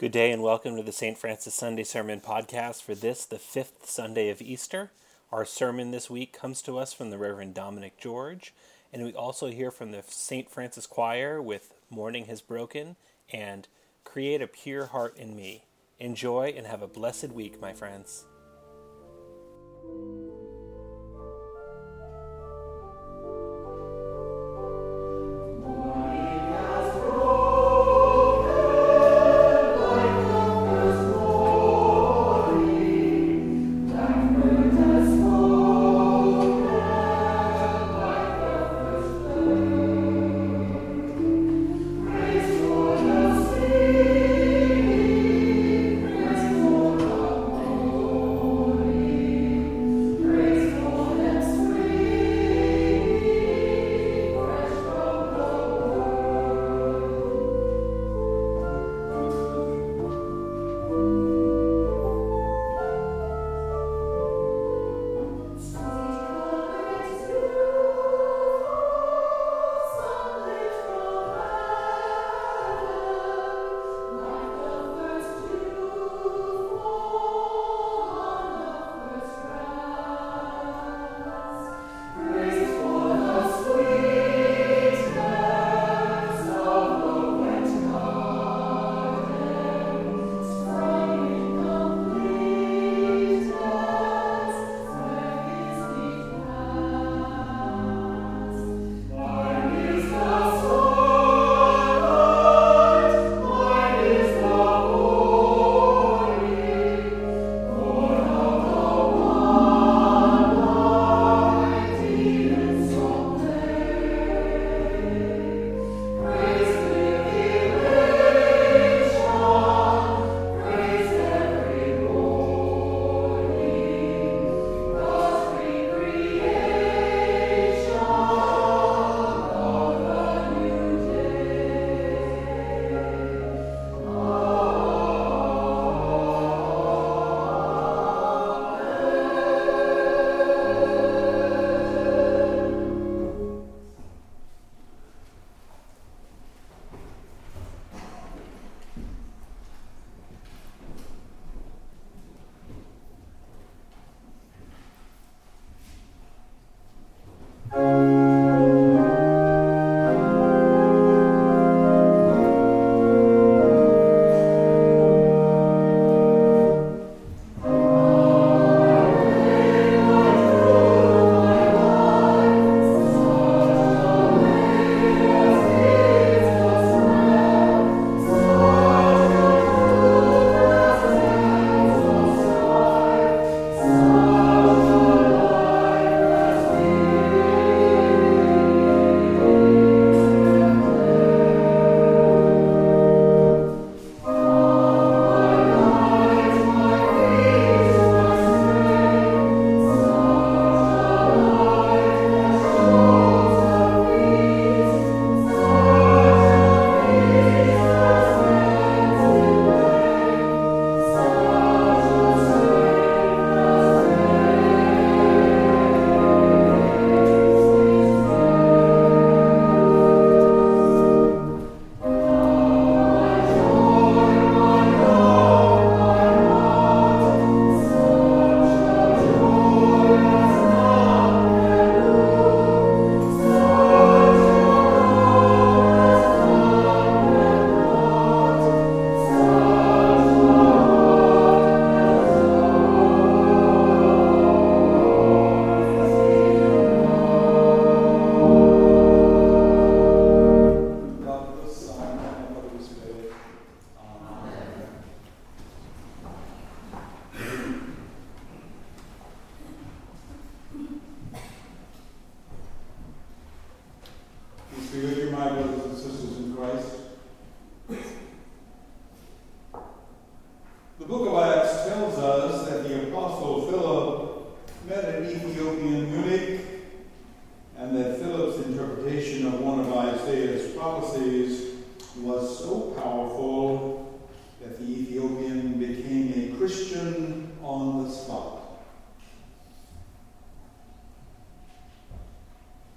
Good day and welcome to the St. Francis Sunday Sermon Podcast for this, the fifth Sunday of Easter. Our sermon this week comes to us from the Reverend Dominic George, and we also hear from the St. Francis Choir with Morning Has Broken and Create a Pure Heart in Me. Enjoy and have a blessed week, my friends. interpretation of one of Isaiah's prophecies was so powerful that the Ethiopian became a Christian on the spot.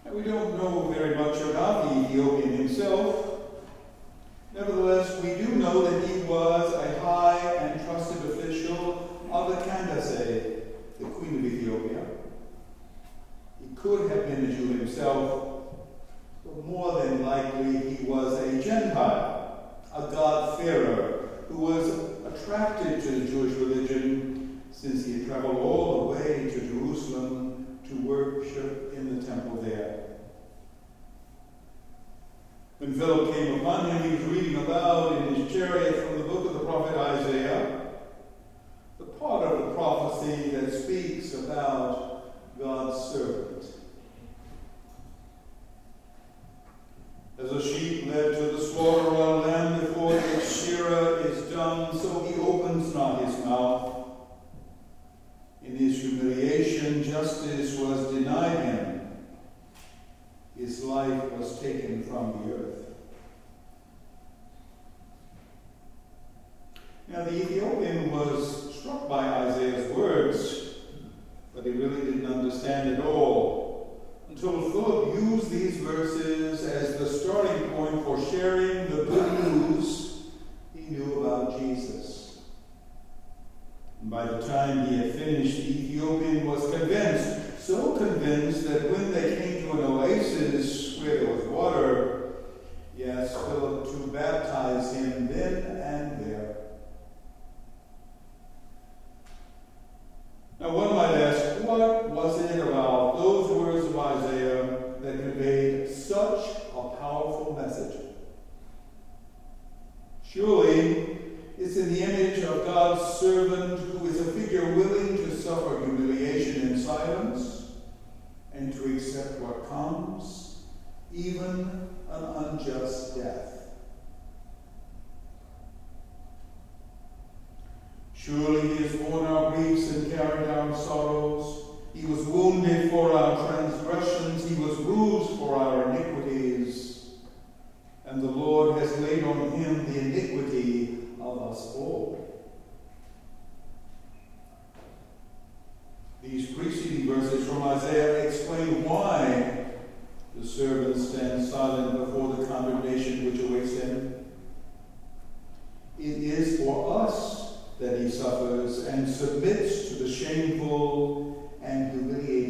And we don't know very much about the Ethiopian himself. Nevertheless, we do know that he was a high and trusted official of the Candace, the Queen of Ethiopia. He could have been a Jew himself, In his humiliation, justice was denied him. His life was taken from the earth. is with water, yes, Philip to baptize him Surely he has borne our griefs and carried our sorrows. He was wounded for our transgressions, he was bruised for our iniquities. And the Lord has laid on him the iniquity of us all. These preceding verses from Isaiah explain why the servant stands silent before the condemnation this to the shameful and humiliating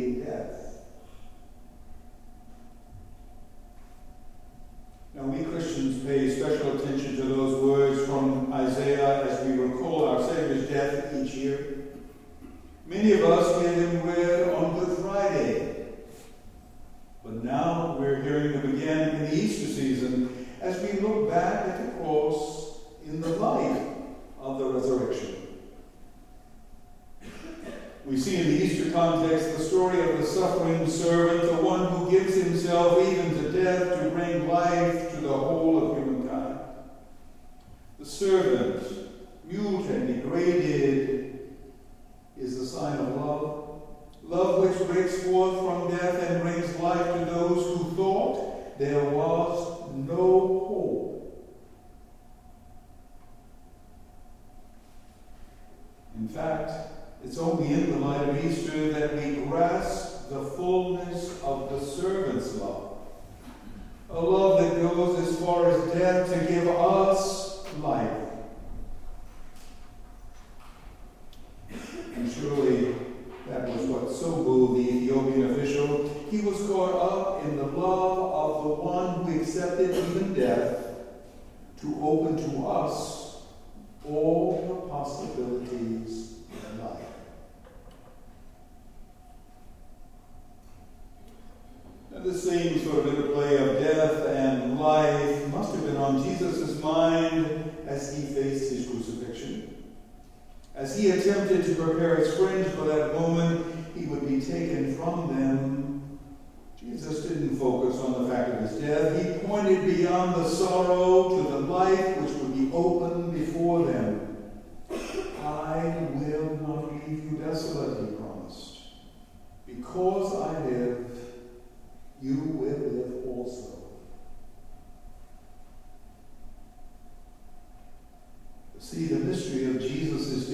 himself even to death to bring life to the whole of humankind. The servant, mute and degraded, is the sign of love, love which breaks forth God's life. And surely that was what so moved the Ethiopian official. He was caught up in the love of the one who accepted even death to open to us all the possibilities to prepare a spring for that moment he would be taken from them. Jesus didn't focus on the fact of his death. He pointed beyond the sorrow to the life which would be open before them. I will not leave you desolate, he promised. Because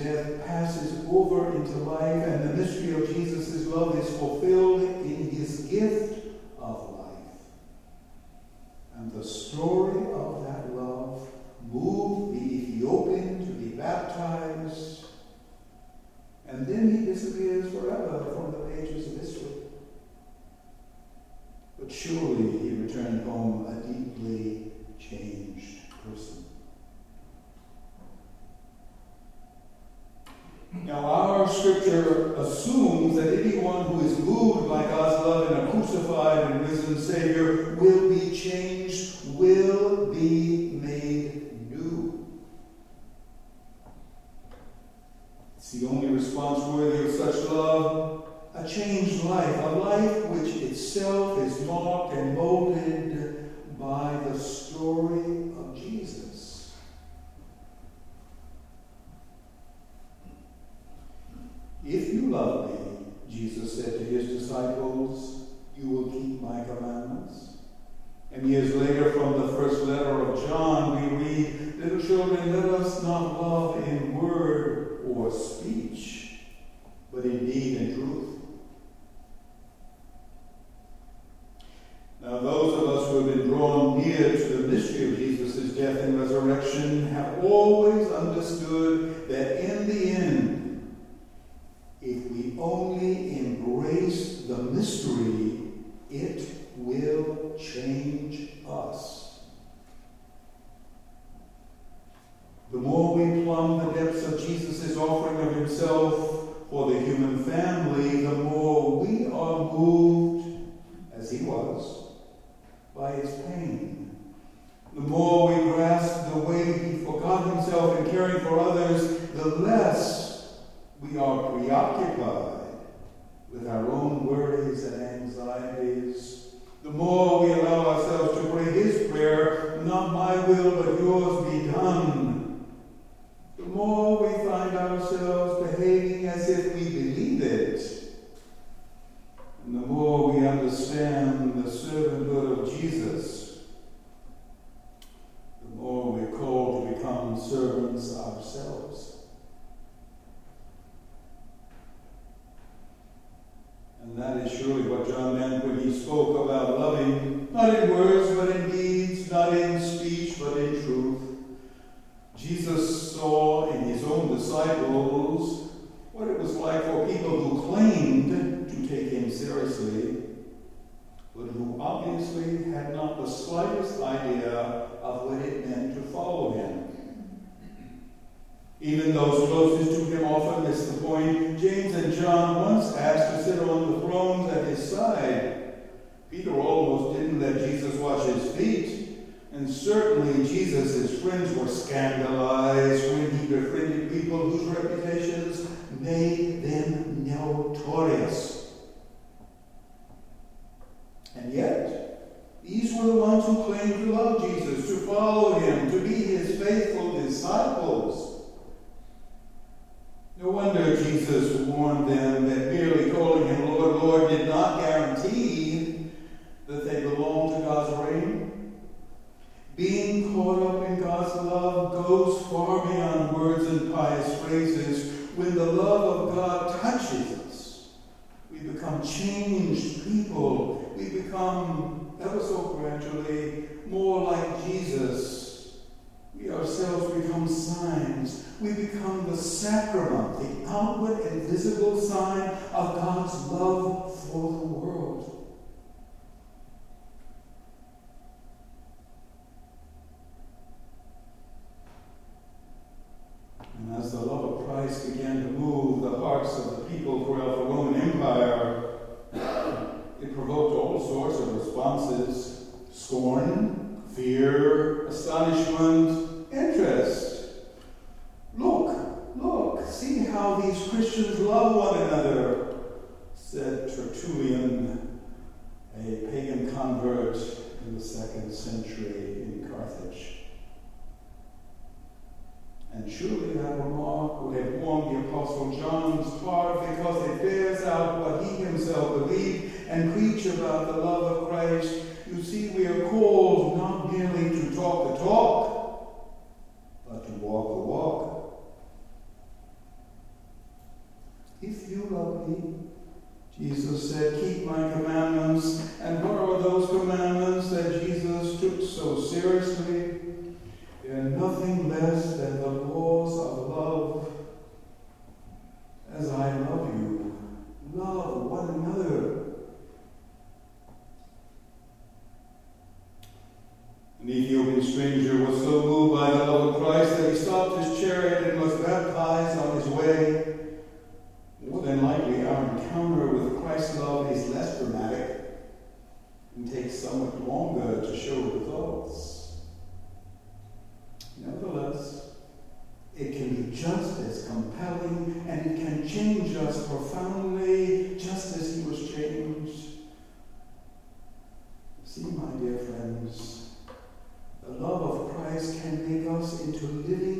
death passes over into life, and the mystery of Jesus' love is fulfilled in his gift of life. And the story made new. It's the only response worthy of such love. A changed life, a life which itself is marked and molded by the story And years later, from the first letter of John, we read, Little children, let us not love in word or speech the point. James and John once asked to sit on the thrones at his side. Peter almost didn't let Jesus wash his feet. And certainly Jesus' friends were scandalized when he befriended people whose reputations made them notorious. that they belong to God's reign. Being caught up in God's love goes far beyond words and pious phrases. When the love of God touches us, we become changed people. We become ever so gradually more like Jesus. We ourselves become signs. We become the sacrament, the outward and visible sign of God's love for the world. And as the love of Christ began to move the hearts of the people throughout the Roman Empire, it provoked all sorts of responses scorn, fear, astonishment, interest. Apostle John's heart, because it bears out what he himself believed and preached about the love of Christ. You see, we are called The Ethiopian stranger was so moved by the love of can make us into living